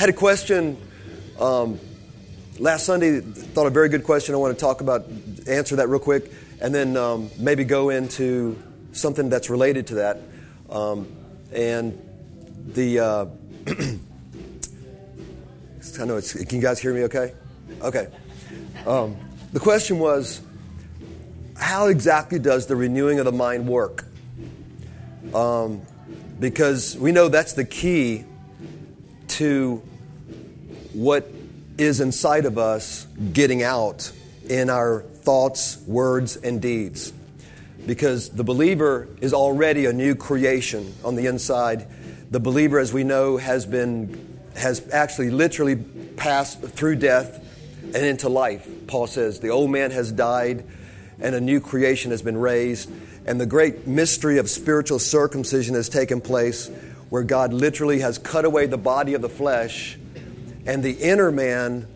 I had a question um, last Sunday. Thought a very good question. I want to talk about, answer that real quick, and then um, maybe go into something that's related to that. Um, and the uh, I know it's. Can you guys hear me? Okay. Okay. Um, the question was, how exactly does the renewing of the mind work? Um, because we know that's the key to what is inside of us getting out in our thoughts, words, and deeds. Because the believer is already a new creation on the inside. The believer, as we know, has been has actually literally passed through death and into life. Paul says the old man has died and a new creation has been raised. And the great mystery of spiritual circumcision has taken place where God literally has cut away the body of the flesh and the inner man,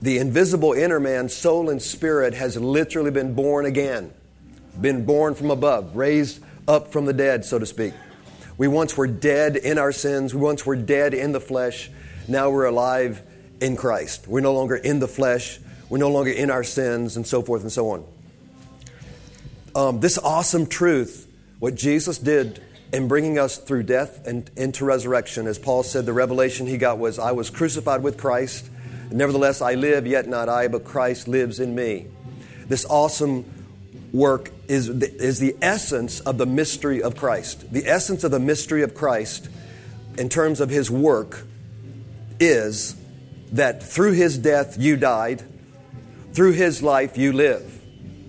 the invisible inner man, soul and spirit, has literally been born again, been born from above, raised up from the dead, so to speak. We once were dead in our sins, we once were dead in the flesh. Now we're alive in Christ. We're no longer in the flesh. We're no longer in our sins, and so forth and so on. Um, this awesome truth, what Jesus did in bringing us through death and into resurrection, as Paul said, the revelation he got was, I was crucified with Christ. Nevertheless, I live, yet not I, but Christ lives in me. This awesome work is the, is the essence of the mystery of Christ. The essence of the mystery of Christ, in terms of his work, is that through his death you died, through his life you live.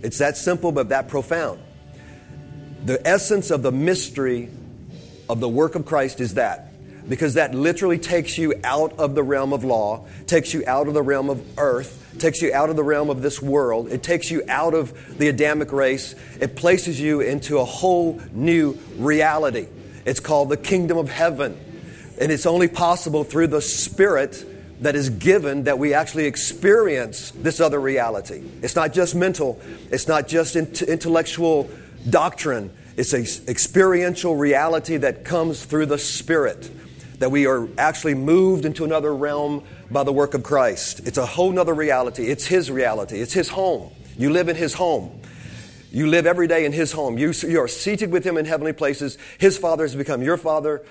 It's that simple but that profound. The essence of the mystery of the work of Christ is that. Because that literally takes you out of the realm of law, takes you out of the realm of earth, takes you out of the realm of this world. It takes you out of the Adamic race. It places you into a whole new reality. It's called the kingdom of heaven. And it's only possible through the Spirit that is given that we actually experience this other reality. It's not just mental, it's not just intellectual doctrine, it's an experiential reality that comes through the Spirit. That we are actually moved into another realm by the work of Christ. It's a whole other reality. It's His reality. It's His home. You live in His home. You live every day in His home. You, you are seated with Him in heavenly places. His Father has become your Father.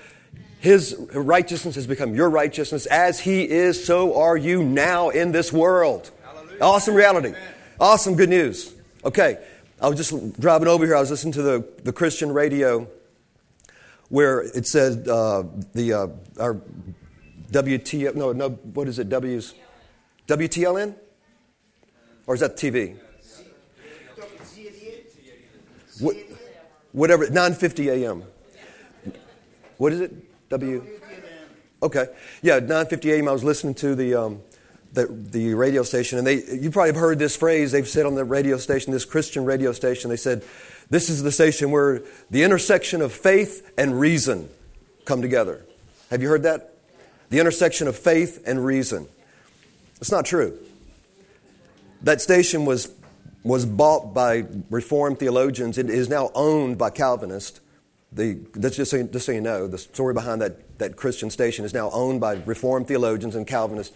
His righteousness has become your righteousness. As He is, so are you now in this world. Hallelujah. Awesome reality. Amen. Awesome good news. Okay, I was just driving over here. I was listening to the, the Christian radio where it said uh, the uh, our WT no no what is it W's WTLN or is that TV? What, whatever 9:50 a.m. What is it? W. Okay, yeah, 9:50 a.m. I was listening to the, um, the the radio station, and they you probably have heard this phrase they've said on the radio station, this Christian radio station. They said, "This is the station where the intersection of faith and reason come together." Have you heard that? The intersection of faith and reason. It's not true. That station was was bought by Reformed theologians. It is now owned by Calvinists. The, that's just so, just so you know, the story behind that, that Christian station is now owned by Reformed theologians and Calvinists.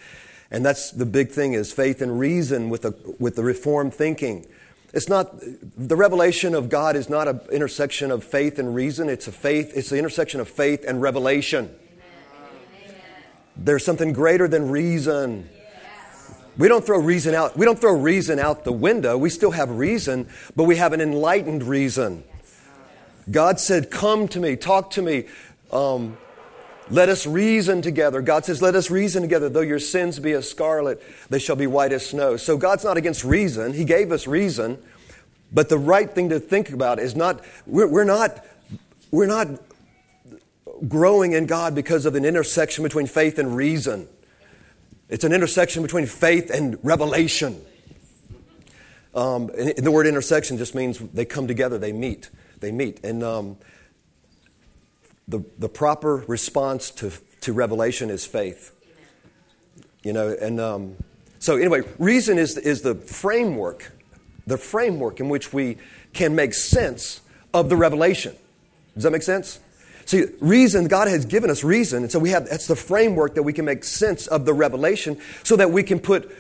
And that's the big thing is faith and reason with the, with the Reformed thinking. It's not, the revelation of God is not an intersection of faith and reason. It's a faith, it's the intersection of faith and revelation. There's something greater than reason. We don't throw reason out. We don't throw reason out the window. We still have reason, but we have an enlightened reason. God said, Come to me, talk to me. Um, let us reason together. God says, Let us reason together. Though your sins be as scarlet, they shall be white as snow. So God's not against reason. He gave us reason. But the right thing to think about is not, we're, we're not, we're not growing in God because of an intersection between faith and reason. It's an intersection between faith and revelation. Um, and the word intersection just means they come together, they meet they meet. And um, the, the proper response to, to revelation is faith. You know, and um, so anyway, reason is, is the framework, the framework in which we can make sense of the revelation. Does that make sense? See, reason, God has given us reason, and so we have, that's the framework that we can make sense of the revelation so that we can put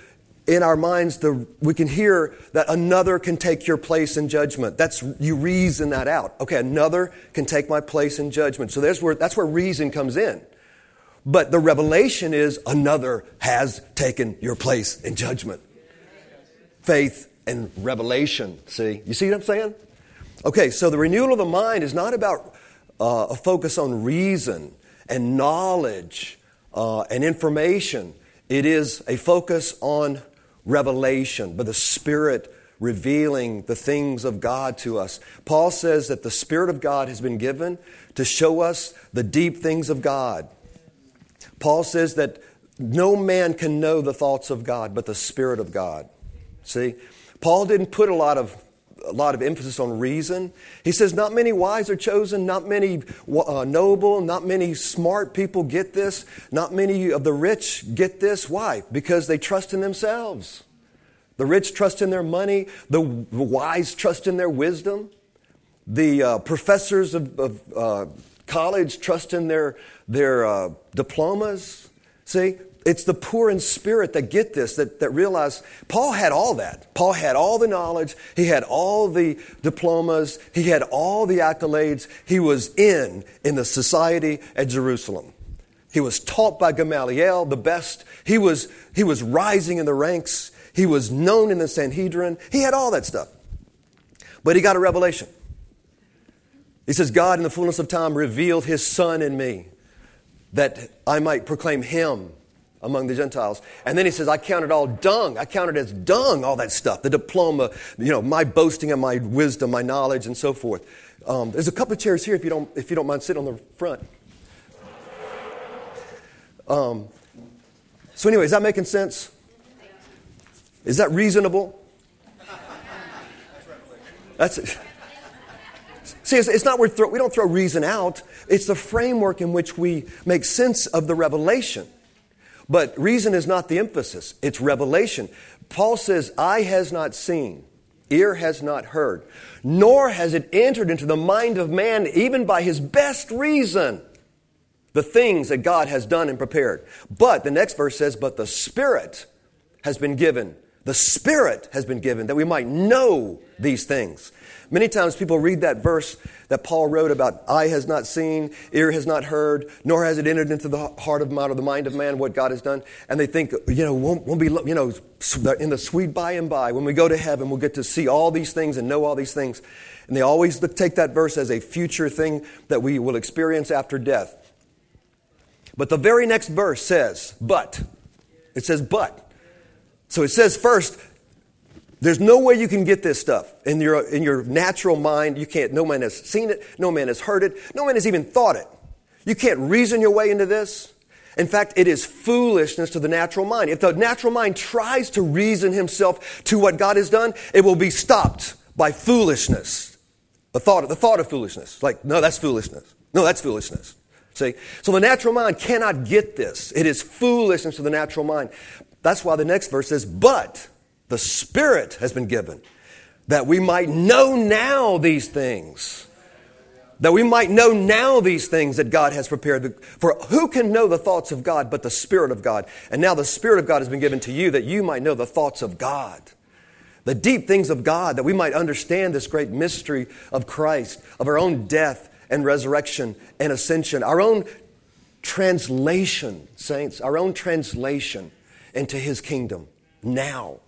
in our minds, the, we can hear that another can take your place in judgment. That's, you reason that out. Okay, another can take my place in judgment. So there's where, that's where reason comes in. But the revelation is another has taken your place in judgment. Faith and revelation. See? You see what I'm saying? Okay, so the renewal of the mind is not about uh, a focus on reason and knowledge uh, and information. It is a focus on revelation, but the Spirit revealing the things of God to us. Paul says that the Spirit of God has been given to show us the deep things of God. Paul says that no man can know the thoughts of God but the Spirit of God. See? Paul didn't put a lot of a lot of emphasis on reason. He says, Not many wise are chosen, not many uh, noble, not many smart people get this, not many of the rich get this. Why? Because they trust in themselves. The rich trust in their money, the wise trust in their wisdom, the uh, professors of, of uh, college trust in their, their uh, diplomas. See, it's the poor in spirit that get this, that, that realize Paul had all that. Paul had all the knowledge, he had all the diplomas, he had all the accolades. He was in in the society at Jerusalem. He was taught by Gamaliel, the best. He was, he was rising in the ranks. He was known in the Sanhedrin. He had all that stuff. But he got a revelation. He says, God, in the fullness of time, revealed his Son in me that I might proclaim him among the Gentiles. And then he says, I counted all dung. I counted as dung all that stuff the diploma, you know, my boasting and my wisdom, my knowledge, and so forth. Um, there's a couple of chairs here if you don't, if you don't mind sitting on the front. Um, so, anyway, is that making sense? Is that reasonable? That's it. See, it's, it's not we we don't throw reason out. It's the framework in which we make sense of the revelation. But reason is not the emphasis, it's revelation. Paul says, Eye has not seen, ear has not heard, nor has it entered into the mind of man, even by his best reason, the things that God has done and prepared. But the next verse says, But the Spirit has been given. The Spirit has been given that we might know these things. Many times people read that verse that Paul wrote about eye has not seen, ear has not heard, nor has it entered into the heart of man or the mind of man what God has done. And they think, you know, won't, won't be, you know, in the sweet by and by, when we go to heaven, we'll get to see all these things and know all these things. And they always take that verse as a future thing that we will experience after death. But the very next verse says, but. It says, but. So it says first, there's no way you can get this stuff in your, in your natural mind. You can't. No man has seen it. No man has heard it. No man has even thought it. You can't reason your way into this. In fact, it is foolishness to the natural mind. If the natural mind tries to reason himself to what God has done, it will be stopped by foolishness. The thought, the thought of foolishness. Like, no, that's foolishness. No, that's foolishness. See? So the natural mind cannot get this. It is foolishness to the natural mind. That's why the next verse says, but the Spirit has been given that we might know now these things. That we might know now these things that God has prepared. For who can know the thoughts of God but the Spirit of God? And now the Spirit of God has been given to you that you might know the thoughts of God. The deep things of God, that we might understand this great mystery of Christ, of our own death and resurrection and ascension, our own translation, saints, our own translation into His kingdom now.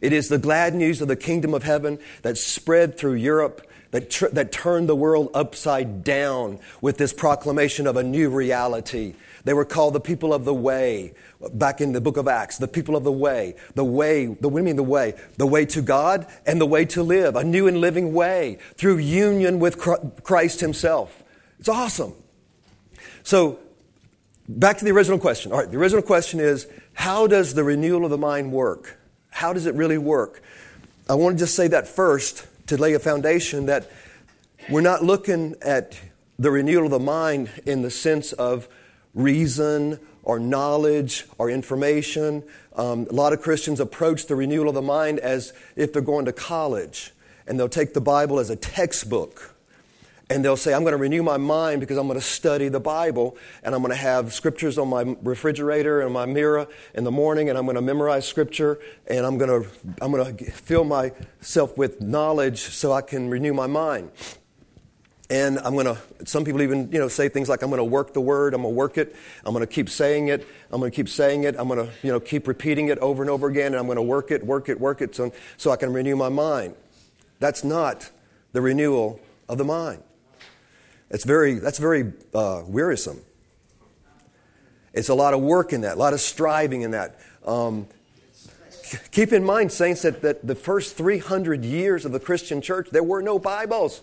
It is the glad news of the kingdom of heaven that spread through Europe, that, tr- that turned the world upside down with this proclamation of a new reality. They were called the people of the way back in the book of Acts, the people of the way, the way, the, what do you mean the way? The way to God and the way to live, a new and living way through union with Christ Himself. It's awesome. So, back to the original question. All right, the original question is how does the renewal of the mind work? How does it really work? I want to just say that first to lay a foundation that we're not looking at the renewal of the mind in the sense of reason or knowledge or information. Um, a lot of Christians approach the renewal of the mind as if they're going to college and they'll take the Bible as a textbook and they'll say, I'm going to renew my mind because I'm going to study the Bible and I'm going to have scriptures on my refrigerator and my mirror in the morning and I'm going to memorize scripture and I'm going to, I'm going to fill myself with knowledge so I can renew my mind. And I'm going to, some people even, you know, say things like, I'm going to work the word, I'm going to work it, I'm going to keep saying it, I'm going to keep saying it, I'm going to, you know, keep repeating it over and over again, and I'm going to work it, work it, work it so, so I can renew my mind. That's not the renewal of the mind. It's very, that's very uh, wearisome. It's a lot of work in that, a lot of striving in that. Um, keep in mind, saints, that, that the first 300 years of the Christian church, there were no Bibles.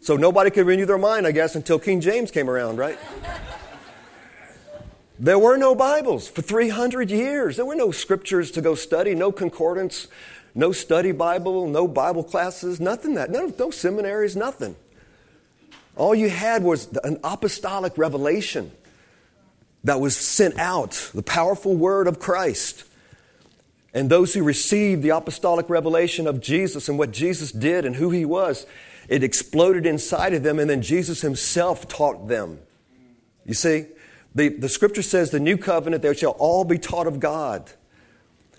So nobody could renew their mind, I guess, until King James came around, right? There were no Bibles for 300 years. There were no scriptures to go study, no concordance, no study Bible, no Bible classes, nothing that, no, no seminaries, nothing. All you had was an apostolic revelation that was sent out, the powerful word of Christ. And those who received the apostolic revelation of Jesus and what Jesus did and who he was, it exploded inside of them, and then Jesus himself taught them. You see, the, the scripture says the new covenant, they shall all be taught of God.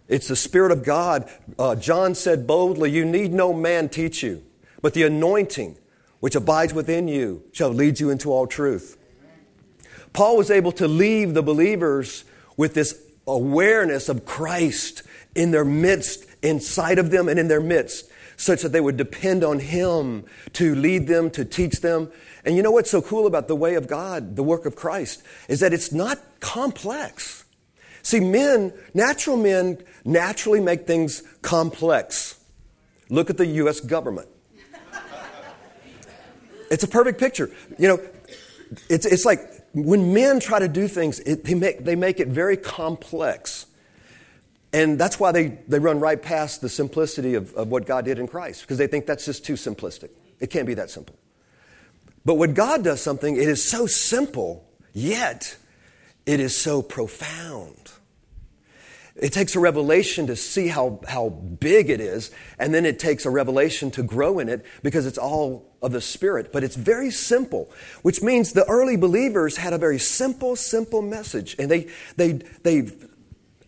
It's the Spirit of God. Uh, John said boldly, You need no man teach you, but the anointing which abides within you shall lead you into all truth. Paul was able to leave the believers with this awareness of Christ in their midst, inside of them and in their midst, such that they would depend on Him to lead them, to teach them. And you know what's so cool about the way of God, the work of Christ, is that it's not complex. See, men, natural men, naturally make things complex. Look at the U.S. government. It's a perfect picture. You know, it's, it's like when men try to do things, it, they, make, they make it very complex. And that's why they, they run right past the simplicity of, of what God did in Christ, because they think that's just too simplistic. It can't be that simple. But when God does something, it is so simple, yet it is so profound. It takes a revelation to see how, how big it is, and then it takes a revelation to grow in it because it's all of the Spirit. But it's very simple, which means the early believers had a very simple, simple message. And they, they, they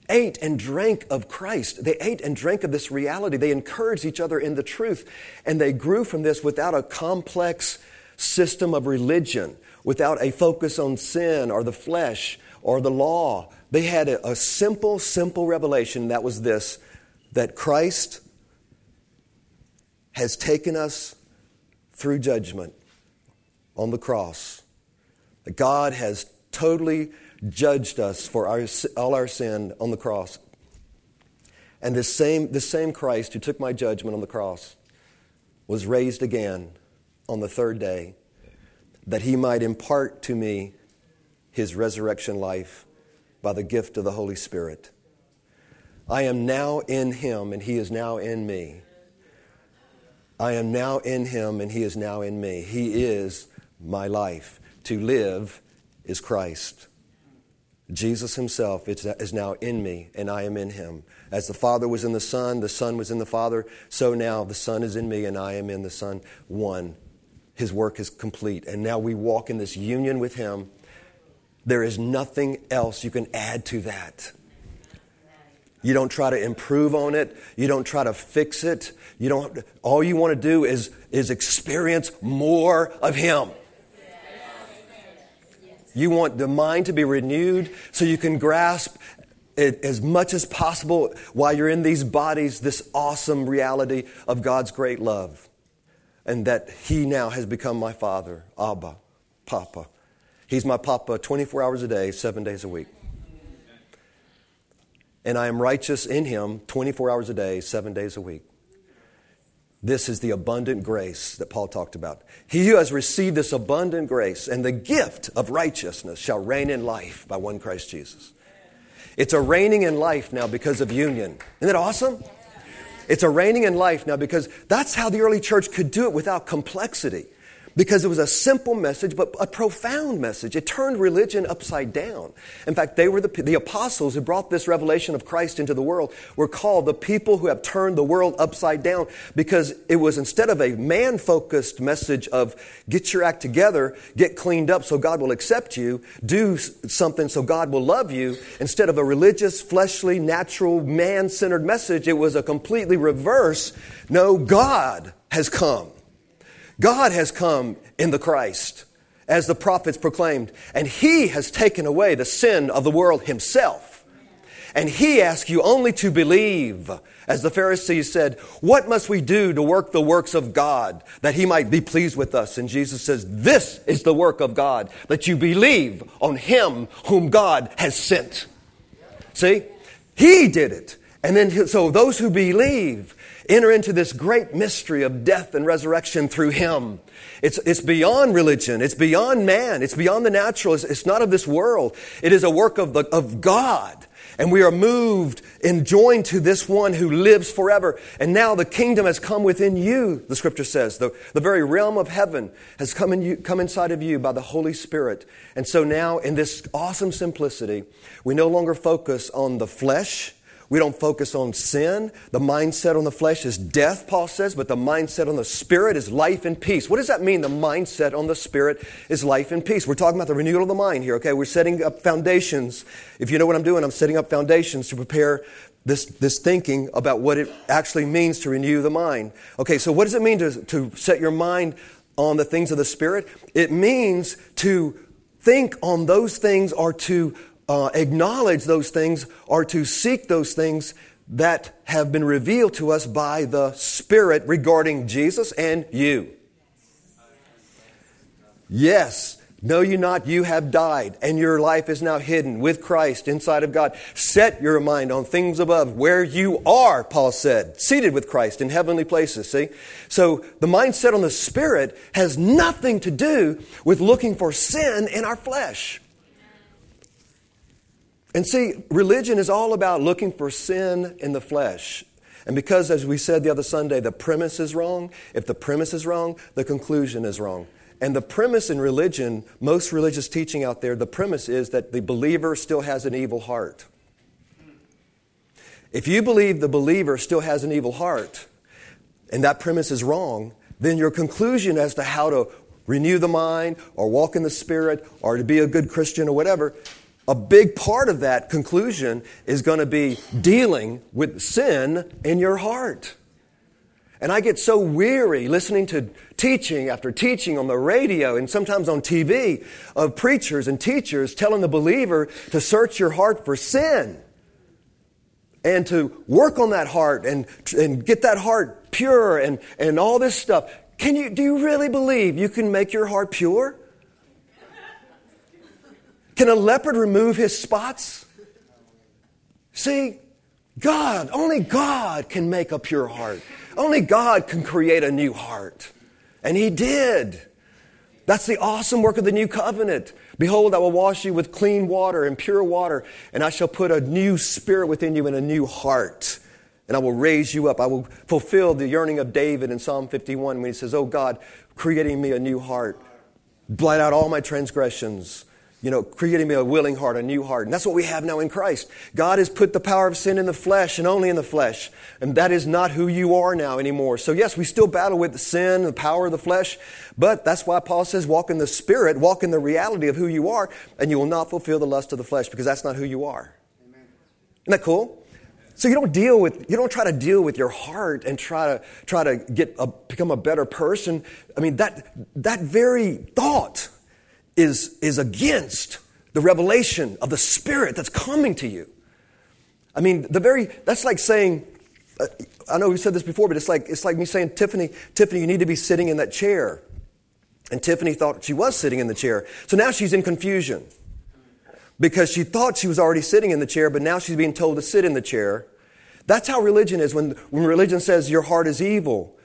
ate and drank of Christ. They ate and drank of this reality. They encouraged each other in the truth, and they grew from this without a complex system of religion, without a focus on sin or the flesh or the law they had a, a simple, simple revelation that was this that Christ has taken us through judgment on the cross. That God has totally judged us for our, all our sin on the cross. And this same, this same Christ who took my judgment on the cross was raised again on the third day that he might impart to me his resurrection life by the gift of the Holy Spirit. I am now in him and he is now in me. I am now in him and he is now in me. He is my life. To live is Christ. Jesus himself is now in me and I am in him. As the Father was in the Son, the Son was in the Father, so now the Son is in me and I am in the Son. One. His work is complete. And now we walk in this union with him there is nothing else you can add to that. You don't try to improve on it. You don't try to fix it. You don't, all you want to do is, is experience more of Him. You want the mind to be renewed so you can grasp it as much as possible while you're in these bodies this awesome reality of God's great love. And that He now has become my Father, Abba, Papa. He's my papa 24 hours a day, seven days a week. And I am righteous in him 24 hours a day, seven days a week. This is the abundant grace that Paul talked about. He who has received this abundant grace and the gift of righteousness shall reign in life by one Christ Jesus. It's a reigning in life now because of union. Isn't that awesome? It's a reigning in life now because that's how the early church could do it without complexity. Because it was a simple message, but a profound message. It turned religion upside down. In fact, they were the, the apostles who brought this revelation of Christ into the world were called the people who have turned the world upside down because it was instead of a man focused message of get your act together, get cleaned up so God will accept you, do something so God will love you, instead of a religious, fleshly, natural, man centered message, it was a completely reverse. No, God has come. God has come in the Christ, as the prophets proclaimed, and He has taken away the sin of the world Himself. And He asks you only to believe. As the Pharisees said, What must we do to work the works of God that He might be pleased with us? And Jesus says, This is the work of God, that you believe on Him whom God has sent. See? He did it. And then, so those who believe, enter into this great mystery of death and resurrection through Him. It's, it's beyond religion. It's beyond man. It's beyond the natural. It's, it's not of this world. It is a work of, the, of God. And we are moved and joined to this one who lives forever. And now the kingdom has come within you, the scripture says. The, the very realm of heaven has come, in you, come inside of you by the Holy Spirit. And so now, in this awesome simplicity, we no longer focus on the flesh we don't focus on sin. The mindset on the flesh is death, Paul says, but the mindset on the spirit is life and peace. What does that mean? The mindset on the spirit is life and peace. We're talking about the renewal of the mind here, okay? We're setting up foundations. If you know what I'm doing, I'm setting up foundations to prepare this, this thinking about what it actually means to renew the mind. Okay, so what does it mean to, to set your mind on the things of the spirit? It means to think on those things or to uh, acknowledge those things or to seek those things that have been revealed to us by the Spirit regarding Jesus and you. Yes, know you not, you have died, and your life is now hidden with Christ inside of God. Set your mind on things above, where you are, Paul said, seated with Christ in heavenly places. See? So the mindset on the Spirit has nothing to do with looking for sin in our flesh. And see, religion is all about looking for sin in the flesh. And because, as we said the other Sunday, the premise is wrong, if the premise is wrong, the conclusion is wrong. And the premise in religion, most religious teaching out there, the premise is that the believer still has an evil heart. If you believe the believer still has an evil heart, and that premise is wrong, then your conclusion as to how to renew the mind or walk in the Spirit or to be a good Christian or whatever a big part of that conclusion is going to be dealing with sin in your heart. And I get so weary listening to teaching after teaching on the radio and sometimes on TV of preachers and teachers telling the believer to search your heart for sin and to work on that heart and, and get that heart pure and, and all this stuff. Can you, do you really believe you can make your heart pure? Can a leopard remove his spots? See, God, only God can make a pure heart. Only God can create a new heart. And He did. That's the awesome work of the new covenant. Behold, I will wash you with clean water and pure water, and I shall put a new spirit within you and a new heart. And I will raise you up. I will fulfill the yearning of David in Psalm 51 when he says, Oh God, creating me a new heart. Blot out all my transgressions you know, creating me a willing heart, a new heart. And that's what we have now in Christ. God has put the power of sin in the flesh and only in the flesh. And that is not who you are now anymore. So yes, we still battle with the sin, the power of the flesh, but that's why Paul says walk in the spirit, walk in the reality of who you are, and you will not fulfill the lust of the flesh because that's not who you are. Amen. Isn't that cool? So you don't deal with, you don't try to deal with your heart and try to, try to get a, become a better person. I mean, that, that very thought is, is against the revelation of the Spirit that's coming to you. I mean, the very, that's like saying, uh, I know we've said this before, but it's like, it's like me saying, Tiffany, Tiffany, you need to be sitting in that chair. And Tiffany thought she was sitting in the chair. So now she's in confusion because she thought she was already sitting in the chair, but now she's being told to sit in the chair. That's how religion is when, when religion says your heart is evil.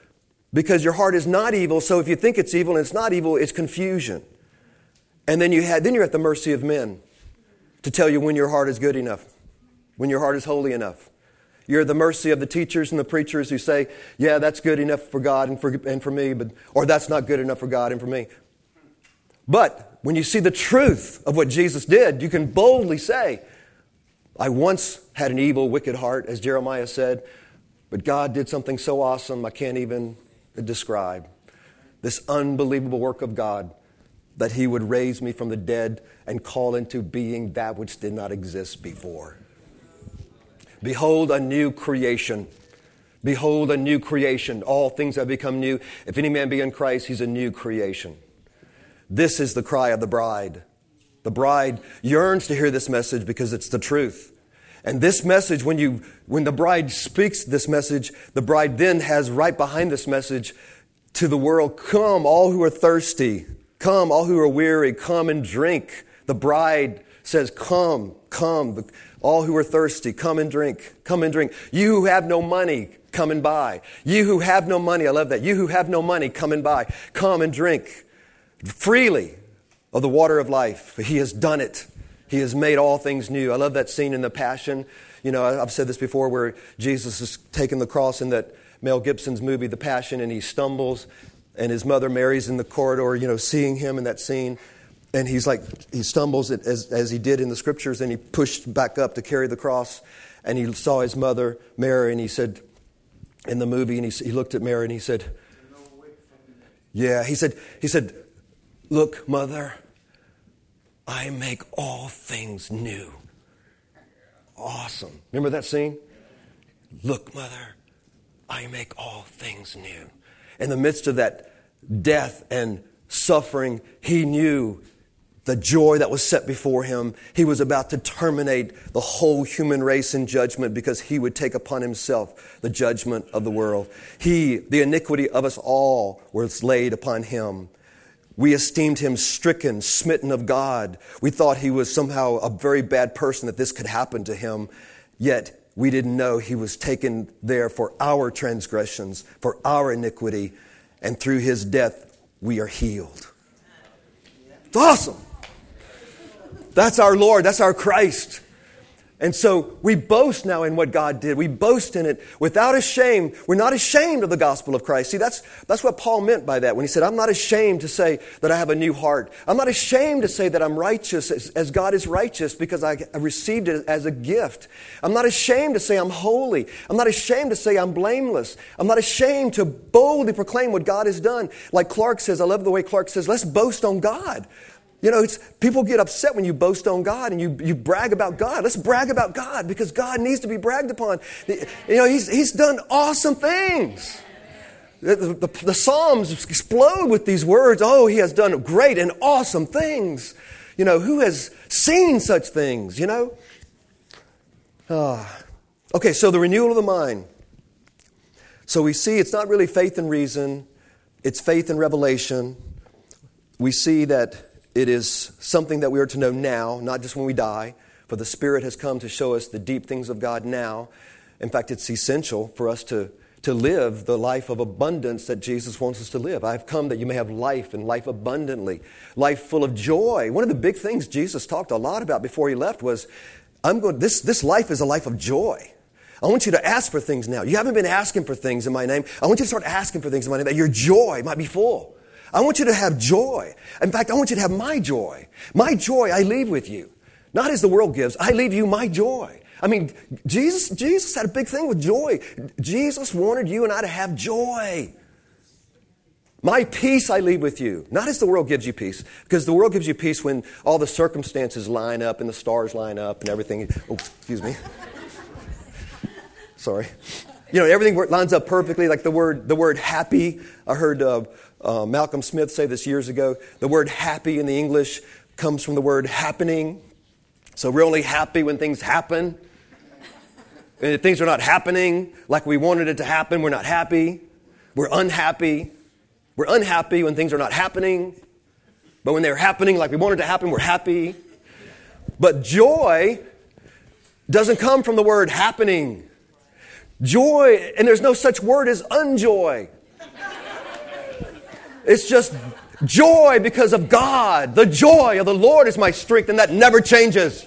Because your heart is not evil, so if you think it's evil and it's not evil, it's confusion. And then, you had, then you're at the mercy of men to tell you when your heart is good enough, when your heart is holy enough. You're at the mercy of the teachers and the preachers who say, yeah, that's good enough for God and for, and for me, but, or that's not good enough for God and for me. But when you see the truth of what Jesus did, you can boldly say, I once had an evil, wicked heart, as Jeremiah said, but God did something so awesome I can't even describe. This unbelievable work of God that He would raise me from the dead and call into being that which did not exist before. Behold, a new creation. Behold, a new creation. All things have become new. If any man be in Christ, he's a new creation. This is the cry of the bride. The bride yearns to hear this message because it's the truth. And this message, when, you, when the bride speaks this message, the bride then has right behind this message to the world, come, all who are thirsty. Come, all who are weary, come and drink. The bride says, come, come. All who are thirsty, come and drink. Come and drink. You who have no money, come and buy. You who have no money, I love that. You who have no money, come and buy. Come and drink freely of the water of life. He has done it. He has made all things new. I love that scene in the Passion. You know, I've said this before where Jesus is taking the cross in that Mel Gibson's movie, The Passion, and he stumbles, and his mother Mary's in the corridor, you know, seeing him in that scene. And he's like, he stumbles as, as he did in the scriptures, and he pushed back up to carry the cross. And he saw his mother, Mary, and he said, in the movie, and he, he looked at Mary and he said, Yeah, he said, he said, Look, mother, I make all things new. Awesome. Remember that scene? Look, mother, I make all things new. In the midst of that death and suffering, he knew the joy that was set before him. He was about to terminate the whole human race in judgment because he would take upon himself the judgment of the world. He, the iniquity of us all, was laid upon him. We esteemed him stricken, smitten of God. We thought he was somehow a very bad person that this could happen to him. Yet we didn't know he was taken there for our transgressions, for our iniquity, and through his death we are healed. It's awesome. That's our Lord, that's our Christ. And so we boast now in what God did. We boast in it without a shame. We're not ashamed of the gospel of Christ. See, that's, that's what Paul meant by that when he said, I'm not ashamed to say that I have a new heart. I'm not ashamed to say that I'm righteous as, as God is righteous because I, received it as a gift. I'm not ashamed to say I'm holy. I'm not ashamed to say I'm blameless. I'm not ashamed to boldly proclaim what God has done. Like Clark says, I love the way Clark says, let's boast on God. You know, people get upset when you boast on God and you, you brag about God. Let's brag about God because God needs to be bragged upon. You know, He's, he's done awesome things. The, the, the, Psalms explode with these words. Oh, He has done great and awesome things. You know, who has seen such things, you know? Ah. Okay, so the renewal of the mind. So we see it's not really faith and reason, it's faith and revelation. We see that it is something that we are to know now, not just when we die, for the Spirit has come to show us the deep things of God now. In fact, it's essential for us to, to live the life of abundance that Jesus wants us to live. I've come that you may have life and life abundantly, life full of joy. One of the big things Jesus talked a lot about before he left was I'm going, this, this life is a life of joy. I want you to ask for things now. You haven't been asking for things in my name. I want you to start asking for things in my name that your joy might be full. I want you to have joy. In fact, I want you to have my joy. My joy I leave with you. Not as the world gives. I leave you my joy. I mean, Jesus, Jesus had a big thing with joy. Jesus wanted you and I to have joy. My peace I leave with you. Not as the world gives you peace, because the world gives you peace when all the circumstances line up and the stars line up and everything. Oh, excuse me. Sorry. You know, everything lines up perfectly, like the word, the word happy. I heard uh, uh, Malcolm Smith say this years ago. The word happy in the English comes from the word happening. So we're only happy when things happen. And if things are not happening like we wanted it to happen, we're not happy. We're unhappy. We're unhappy when things are not happening. But when they're happening like we wanted to happen, we're happy. But joy doesn't come from the word happening. Joy, and there's no such word as unjoy. It's just joy because of God. The joy of the Lord is my strength, and that never changes.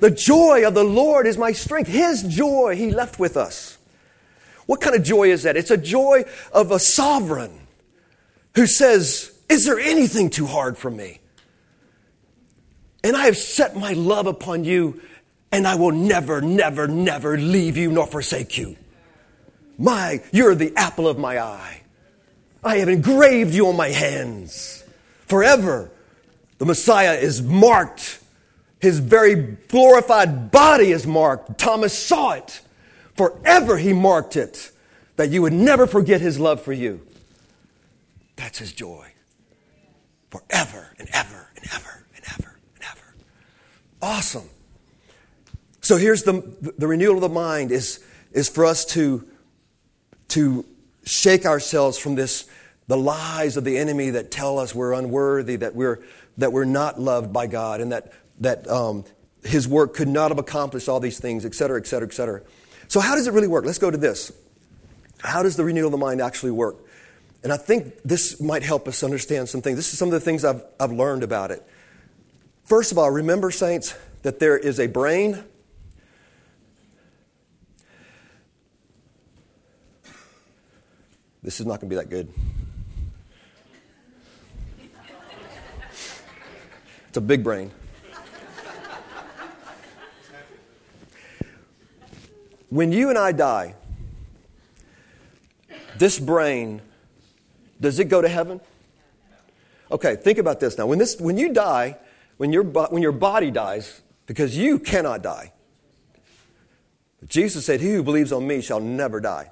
The joy of the Lord is my strength. His joy He left with us. What kind of joy is that? It's a joy of a sovereign who says, Is there anything too hard for me? And I have set my love upon you, and I will never, never, never leave you nor forsake you. My, you're the apple of my eye. I have engraved you on my hands forever. The Messiah is marked. His very glorified body is marked. Thomas saw it. Forever he marked it that you would never forget his love for you. That's his joy. Forever and ever and ever and ever and ever. Awesome. So here's the, the renewal of the mind is, is for us to, to shake ourselves from this the lies of the enemy that tell us we're unworthy, that we're, that we're not loved by God, and that, that um, his work could not have accomplished all these things, et cetera, et cetera, et cetera. So, how does it really work? Let's go to this. How does the renewal of the mind actually work? And I think this might help us understand some things. This is some of the things I've, I've learned about it. First of all, remember, saints, that there is a brain. This is not going to be that good. It's a big brain. When you and I die, this brain, does it go to heaven? Okay, think about this now. When, this, when you die, when your, when your body dies, because you cannot die, Jesus said, He who believes on me shall never die.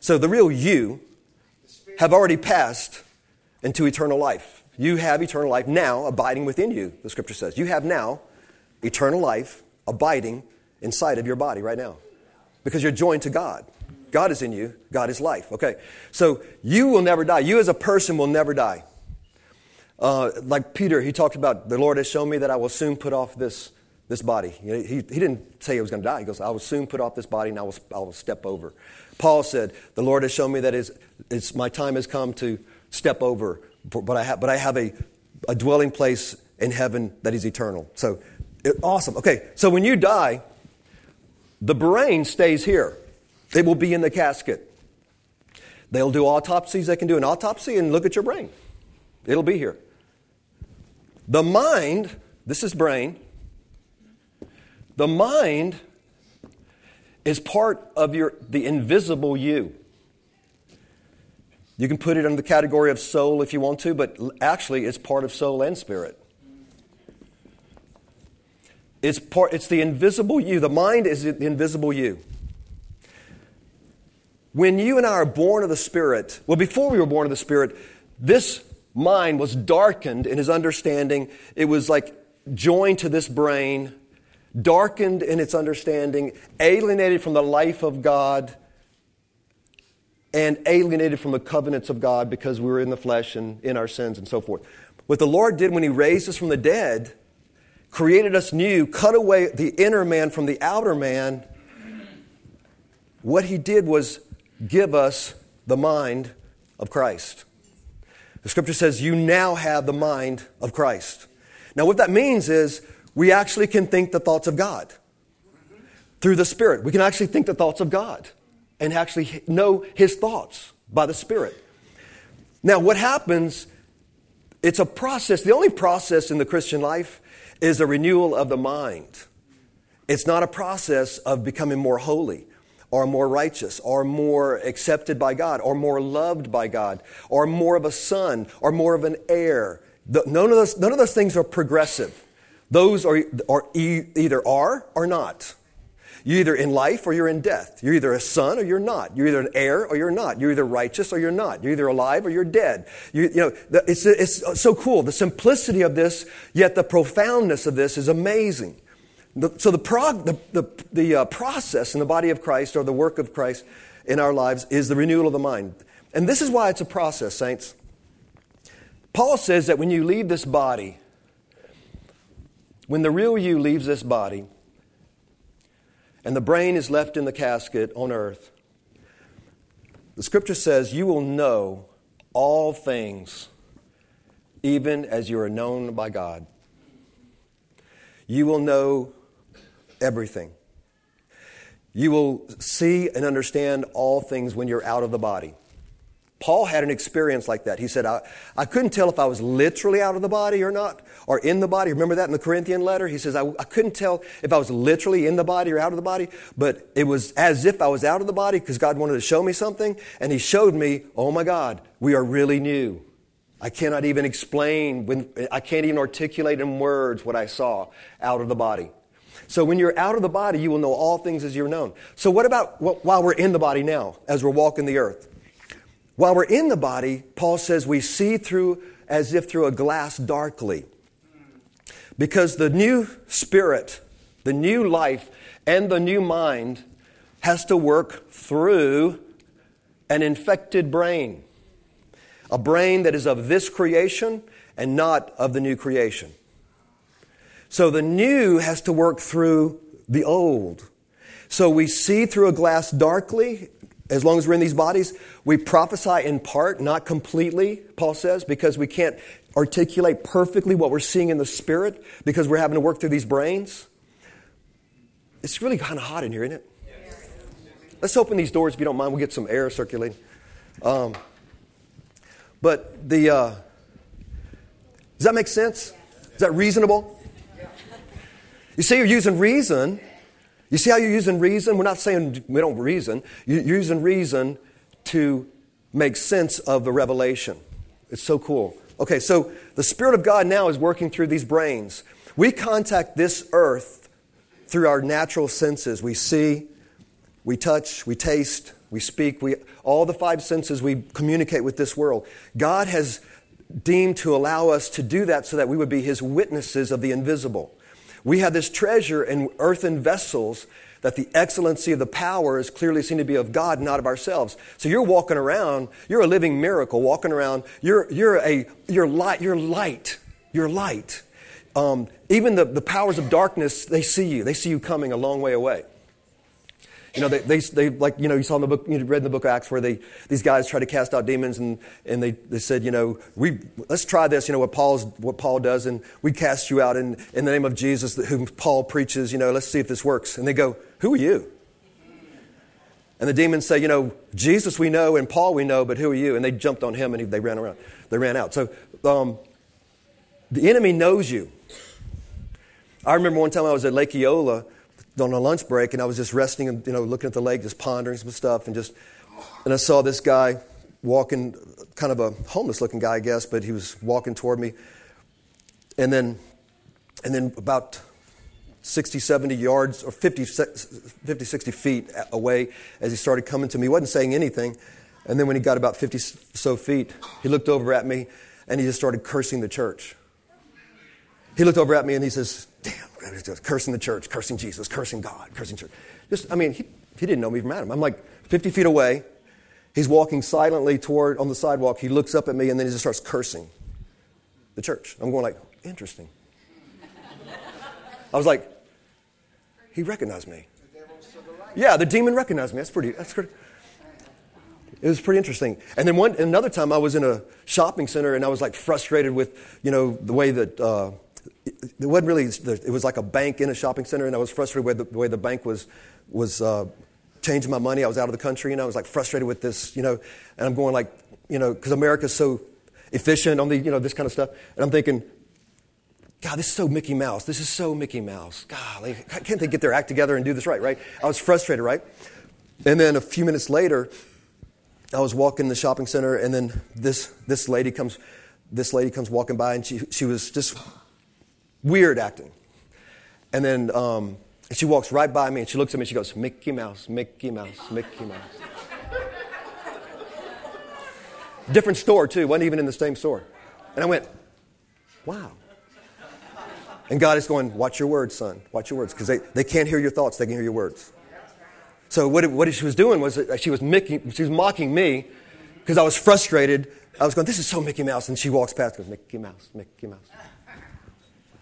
So the real you have already passed into eternal life. You have eternal life now abiding within you, the scripture says. You have now eternal life abiding inside of your body right now because you're joined to God. God is in you, God is life. Okay, so you will never die. You as a person will never die. Uh, like Peter, he talked about the Lord has shown me that I will soon put off this, this body. he, he didn't say he was going to die. He goes, I will soon put off this body and I will, I will step over. Paul said, The Lord has shown me that it's, it's, my time has come to step over but I have, but I have a, a dwelling place in heaven that is eternal. So, it, awesome. Okay, so when you die, the brain stays here. It will be in the casket. They'll do autopsies. They can do an autopsy and look at your brain. It'll be here. The mind, this is brain. The mind is part of your the invisible you. You can put it under the category of soul if you want to, but actually it's part of soul and spirit. It's, part, it's the invisible you. The mind is the invisible you. When you and I are born of the Spirit, well, before we were born of the Spirit, this mind was darkened in his understanding. It was like joined to this brain, darkened in its understanding, alienated from the life of God and alienated from the covenants of God because we were in the flesh and in our sins and so forth. What the Lord did when He raised us from the dead, created us new, cut away the inner man from the outer man, what He did was give us the mind of Christ. The scripture says, You now have the mind of Christ. Now, what that means is we actually can think the thoughts of God through the Spirit. We can actually think the thoughts of God and actually know his thoughts by the Spirit. Now, what happens, it's a process. The only process in the Christian life is a renewal of the mind. It's not a process of becoming more holy or more righteous or more accepted by God or more loved by God or more of a son or more of an heir. None of those, none of those things are progressive. Those are, are either are or not. You're either in life or you're in death. You're either a son or you're not. You're either an heir or you're not. You're either righteous or you're not. You're either alive or you're dead. You, you know, it's, it's so cool. The simplicity of this, yet the profoundness of this is amazing. The, so the, prog, the, the, the uh, process in the body of Christ or the work of Christ in our lives is the renewal of the mind. And this is why it's a process, saints. Paul says that when you leave this body, when the real you leaves this body, and the brain is left in the casket on earth, the scripture says, You will know all things, even as you are known by God. You will know everything. You will see and understand all things when you're out of the body. Paul had an experience like that. He said, I, I couldn't tell if I was literally out of the body or not, or in the body. Remember that in the Corinthian letter? He says, I, I couldn't tell if I was literally in the body or out of the body, but it was as if I was out of the body because God wanted to show me something. And He showed me, oh my God, we are really new. I cannot even explain, when, I can't even articulate in words what I saw out of the body. So when you're out of the body, you will know all things as you're known. So what about while we're in the body now, as we're walking the earth? While we're in the body, Paul says we see through as if through a glass darkly. Because the new spirit, the new life, and the new mind has to work through an infected brain. A brain that is of this creation and not of the new creation. So the new has to work through the old. So we see through a glass darkly, as long as we're in these bodies. We prophesy in part, not completely, Paul says, because we can't articulate perfectly what we're seeing in the spirit because we're having to work through these brains. It's really kind of hot in here, isn't it? Let's open these doors if you don't mind. We'll get some air circulating. Um, but the uh, does that make sense? Is that reasonable? You see, you're using reason you see how you're using reason? We're not saying we don't reason. You're using reason to make sense of the revelation. It's so cool. Okay, so the Spirit of God now is working through these brains. We contact this earth through our natural senses. We see, we touch, we taste, we speak, we, all the five senses we communicate with this world. God has deemed to allow us to do that so that we would be His witnesses of the invisible. We have this treasure in earthen vessels that the excellency of the power is clearly seen to be of God, not of ourselves. So you're walking around, you're a living miracle walking around, you're, you're, a, you're, light, you're light, you're light. Um, even the, the powers of darkness, they see you, they see you coming a long way away. You know, they, they, they, like, you know, you saw in the book, you read in the book of Acts where they, these guys try to cast out demons and, and they, they said, you know, we, let's try this, you know, what, Paul's, what Paul does, and we cast you out in, in the name of Jesus, whom Paul preaches, you know, let's see if this works. And they go, who are you? And the demons say, you know, Jesus we know and Paul we know, but who are you? And they jumped on him and he, they ran around. They ran out. So um, the enemy knows you. I remember one time I was at Lake Eola on a lunch break, and I was just resting and you know looking at the lake, just pondering some stuff, and just and I saw this guy walking, kind of a homeless-looking guy, I guess, but he was walking toward me, and then and then about 60, 70 yards or 50, 50 60 feet away as he started coming to me. He wasn't saying anything. And then when he got about 50 so feet, he looked over at me and he just started cursing the church. He looked over at me and he says, Damn, cursing the church, cursing Jesus, cursing God, cursing church. Just, I mean, he, he didn't know me from Adam. I'm like 50 feet away. He's walking silently toward on the sidewalk. He looks up at me and then he just starts cursing the church. I'm going like, interesting. I was like, he recognized me. Yeah, the demon recognized me. That's pretty. That's pretty. It was pretty interesting. And then one another time, I was in a shopping center and I was like frustrated with, you know, the way that uh, it wasn't really, it was like a bank in a shopping center, and I was frustrated with the, way the bank was, was uh, changing my money. I was out of the country, and I was like frustrated with this, you know, and I'm going like, you know, because America's so efficient on the, you know, this kind of stuff. And I'm thinking, God, this is so Mickey Mouse. This is so Mickey Mouse. God, can't they get their act together and do this right, right? I was frustrated, right? And then a few minutes later, I was walking in the shopping center, and then this, this lady comes, this lady comes walking by, and she, she was just weird acting. And then um, she walks right by me and she looks at me and she goes, Mickey Mouse, Mickey Mouse, Mickey Mouse. Different store, too, wasn't even in the same store. And I went, wow. And God is going, watch your words, son. Watch your words. Because they, they can't hear your thoughts, they can hear your words. So what, what she was doing was she was, Mickey, she was mocking me because I was frustrated. I was going, this is so Mickey Mouse. And she walks past and goes, Mickey Mouse, Mickey Mouse.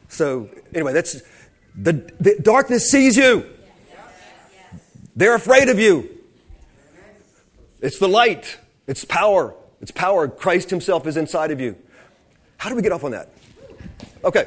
So, anyway, that's the, the darkness sees you. They're afraid of you. It's the light, it's power. It's power. Christ Himself is inside of you. How do we get off on that? Okay.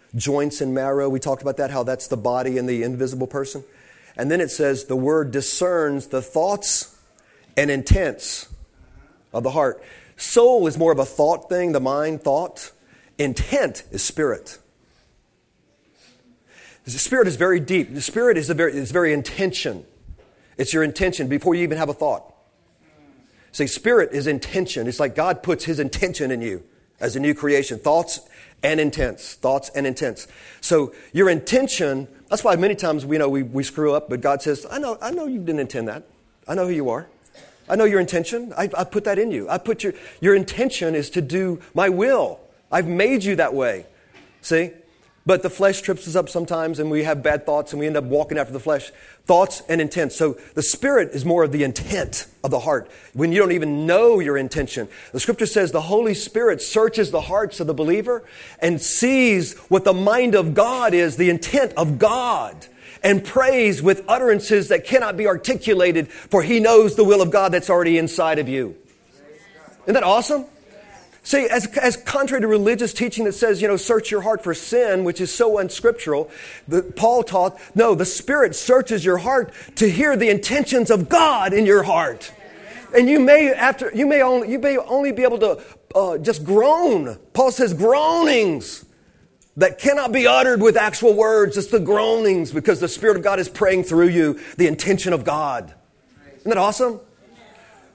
joints and marrow? We talked about that, how that's the body and the invisible person. And then it says the word discerns the thoughts and intents of the heart. Soul is more of a thought thing, the mind, thought. Intent is spirit. The spirit is very deep. The spirit is, very, is very intention. It's your intention before you even have a thought. See, spirit is intention. It's like God puts his intention in you as a new creation. Thoughts and intents. Thoughts and intents. So your intention, that's why many times we know we, we screw up, but God says, I know, I know you didn't intend that. I know who you are. I know your intention. I, I put that in you. I put your, your intention is to do my will. I've made you that way. See? But the flesh trips us up sometimes and we have bad thoughts and we end up walking after the flesh. Thoughts and intent. So the spirit is more of the intent of the heart when you don't even know your intention. The scripture says the Holy Spirit searches the hearts of the believer and sees what the mind of God is, the intent of God, and prays with utterances that cannot be articulated for he knows the will of God that's already inside of you. Isn't that awesome? See, as, as contrary to religious teaching that says, you know, search your heart for sin, which is so unscriptural, the, Paul taught, no, the Spirit searches your heart to hear the intentions of God in your heart. And you may, after, you may only, you may only be able to uh, just groan. Paul says groanings that cannot be uttered with actual words. It's the groanings because the Spirit of God is praying through you the intention of God. Isn't that awesome?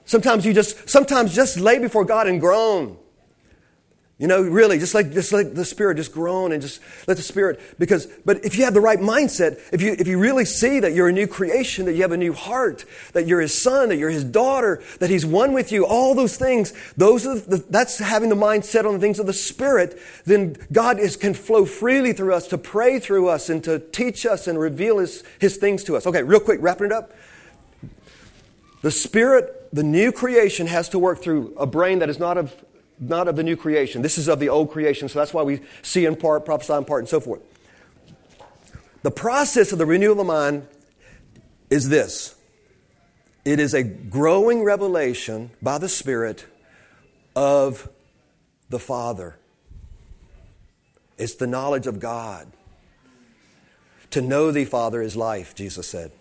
Sometimes you just, sometimes just lay before God and groan. You know, really, just like, just like the Spirit, just groan and just let the Spirit, because, but if you have the right mindset, if you, if you really see that you're a new creation, that you have a new heart, that you're His son, that you're His daughter, that He's one with you, all those things, those are the, that's having the mindset on the things of the Spirit, then God is, can flow freely through us to pray through us and to teach us and reveal His, His things to us. Okay, real quick, wrapping it up. The Spirit, the new creation has to work through a brain that is not of not of the new creation. This is of the old creation, so that's why we see in part, prophesy in part, and so forth. The process of the renewal of the mind is this it is a growing revelation by the Spirit of the Father. It's the knowledge of God. To know thee, Father, is life, Jesus said.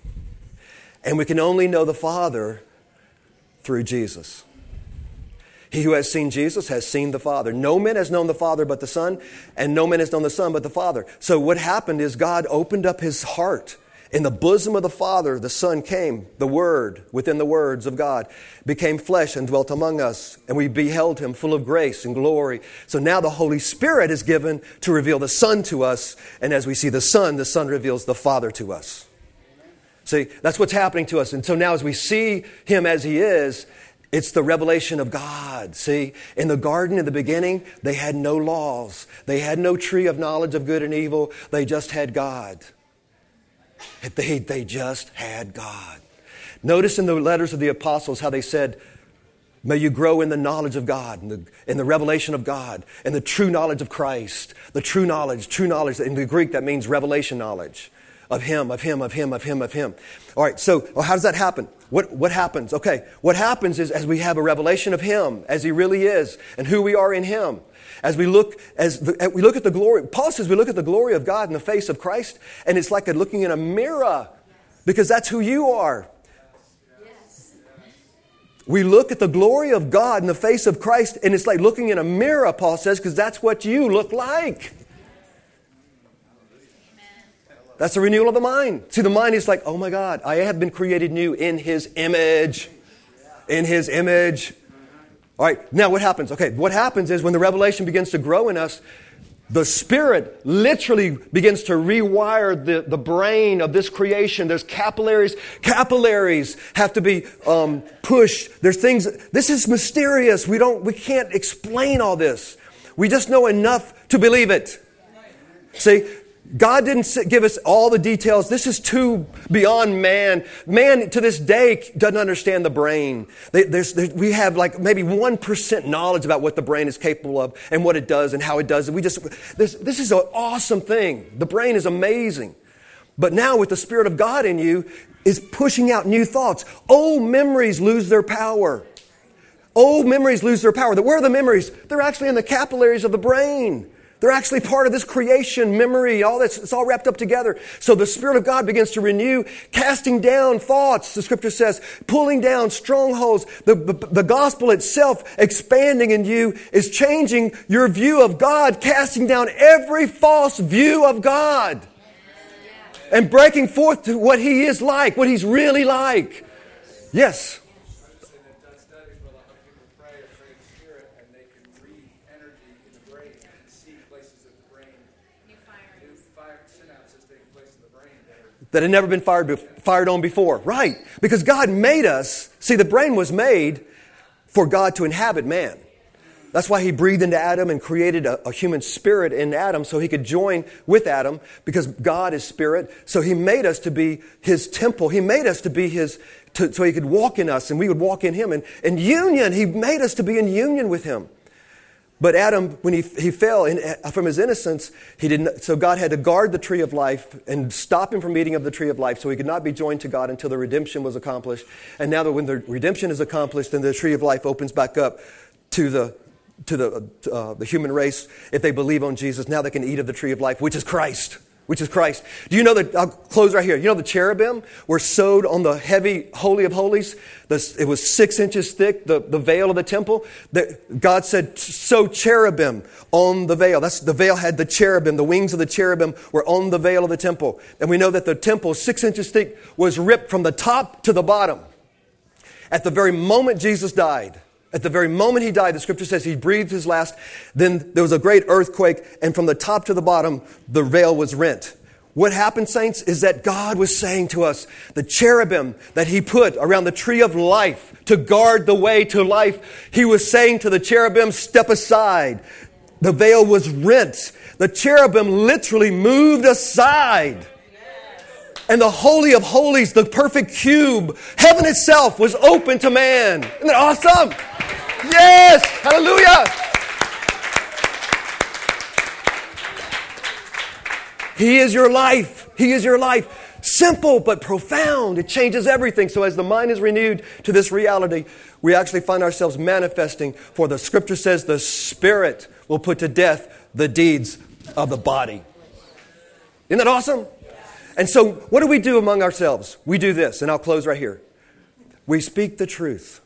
And we can only know the Father through Jesus. He who has seen Jesus has seen the Father. No man has known the Father but the Son, and no man has known the Son but the Father. So what happened is God opened up his heart. In the bosom of the Father, the Son came, the Word, within the words of God, became flesh and dwelt among us, and we beheld him full of grace and glory. So now the Holy Spirit is given to reveal the Son to us, and as we see the Son, the Son reveals the Father to us. See, that's what's happening to us. And so now as we see him as he is, it's the revelation of God. See, in the garden in the beginning, they had no laws. They had no tree of knowledge of good and evil. They just had God. They, they just had God. Notice in the letters of the apostles how they said, May you grow in the knowledge of God, in the, in the revelation of God, in the true knowledge of Christ. The true knowledge, true knowledge. In the Greek, that means revelation knowledge of Him, of Him, of Him, of Him, of Him. All right, so well, how does that happen? What, what happens? Okay, what happens is as we have a revelation of Him, as He really is, and who we are in Him, as we look, as the, we look at the glory, Paul says we look at the glory of God in the face of Christ, and it's like looking in a mirror, because that's who you are. We look at the glory of God in the face of Christ, and it's like looking in a mirror, Paul says, because that's what you look like. That's the renewal of the mind. See, the mind is like, oh my God, I have been created new in His image. In His image. All right, now what happens? Okay, what happens is when the revelation begins to grow in us, the Spirit literally begins to rewire the, the brain of this creation. There's capillaries. Capillaries have to be um, pushed. There's things. This is mysterious. We don't. We can't explain all this. We just know enough to believe it. See, God didn't give us all the details. This is too beyond man. Man to this day doesn't understand the brain. There's, there's, we have like maybe 1% knowledge about what the brain is capable of and what it does and how it does it. We just, this, this is an awesome thing. The brain is amazing. But now with the Spirit of God in you is pushing out new thoughts. Old memories lose their power. Old memories lose their power. Where are the memories? They're actually in the capillaries of the brain. They're actually part of this creation memory. All this, it's all wrapped up together. So the Spirit of God begins to renew, casting down thoughts, the scripture says, pulling down strongholds. The, the, the gospel itself expanding in you is changing your view of God, casting down every false view of God. And breaking forth to what He is like, what He's really like. Yes. That had never been fired, fired on before. Right. Because God made us. See, the brain was made for God to inhabit man. That's why he breathed into Adam and created a, a, human spirit in Adam so he could join with Adam because God is spirit. So he made us to be his temple. He made us to be his, to, so he could walk in us and we would walk in him. And in union, he made us to be in union with him. But Adam, when he, he fell in, from his innocence, he didn't, so God had to guard the tree of life and stop him from eating of the tree of life so he could not be joined to God until the redemption was accomplished. And now that when the redemption is accomplished, then the tree of life opens back up to the, to the, uh, the human race. If they believe on Jesus, now they can eat of the tree of life, which is Christ which is Christ. Do you know that? I'll close right here. You know the cherubim were sewed on the heavy Holy of Holies? it was six inches thick, the, the veil of the temple. That God said, sew cherubim on the veil. That's, the veil had the cherubim. The wings of the cherubim were on the veil of the temple. And we know that the temple, six inches thick, was ripped from the top to the bottom. At the very moment Jesus died, at the very moment he died, the scripture says he breathed his last. Then there was a great earthquake, and from the top to the bottom, the veil was rent. What happened, saints, is that God was saying to us, the cherubim that he put around the tree of life to guard the way to life, he was saying to the cherubim, step aside. The veil was rent. The cherubim literally moved aside. And the Holy of Holies, the perfect cube, heaven itself was open to man. Isn't that awesome? Yes! Hallelujah! He is your life. He is your life. Simple but profound. It changes everything. So, as the mind is renewed to this reality, we actually find ourselves manifesting. For the scripture says the Spirit will put to death the deeds of the body. Isn't that awesome? And so, what do we do among ourselves? We do this, and I'll close right here. We speak the truth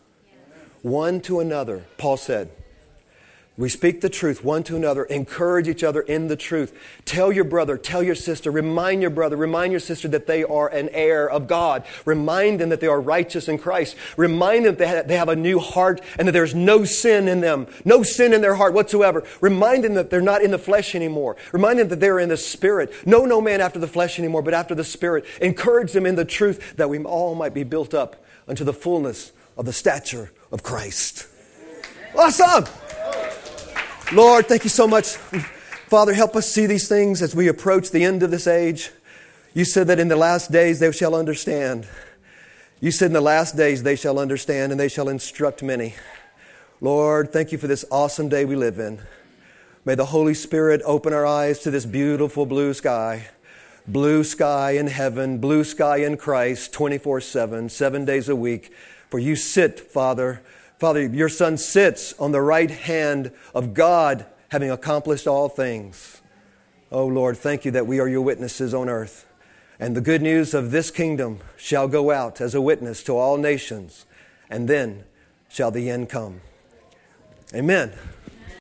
one to another, Paul said. We speak the truth one to another, encourage each other in the truth. Tell your brother, tell your sister, remind your brother, remind your sister that they are an heir of God. Remind them that they are righteous in Christ. Remind them that they have a new heart and that there's no sin in them, no sin in their heart whatsoever. Remind them that they're not in the flesh anymore. Remind them that they're in the spirit. No, no man after the flesh anymore, but after the spirit. Encourage them in the truth that we all might be built up unto the fullness of the stature of Christ. Awesome! Lord, thank you so much. Father, help us see these things as we approach the end of this age. You said that in the last days they shall understand. You said in the last days they shall understand and they shall instruct many. Lord, thank you for this awesome day we live in. May the Holy Spirit open our eyes to this beautiful blue sky. Blue sky in heaven, blue sky in Christ, 24 7, seven days a week. For you sit, Father. Father, your Son sits on the right hand of God, having accomplished all things. Oh, Lord, thank you that we are your witnesses on earth. And the good news of this kingdom shall go out as a witness to all nations, and then shall the end come. Amen.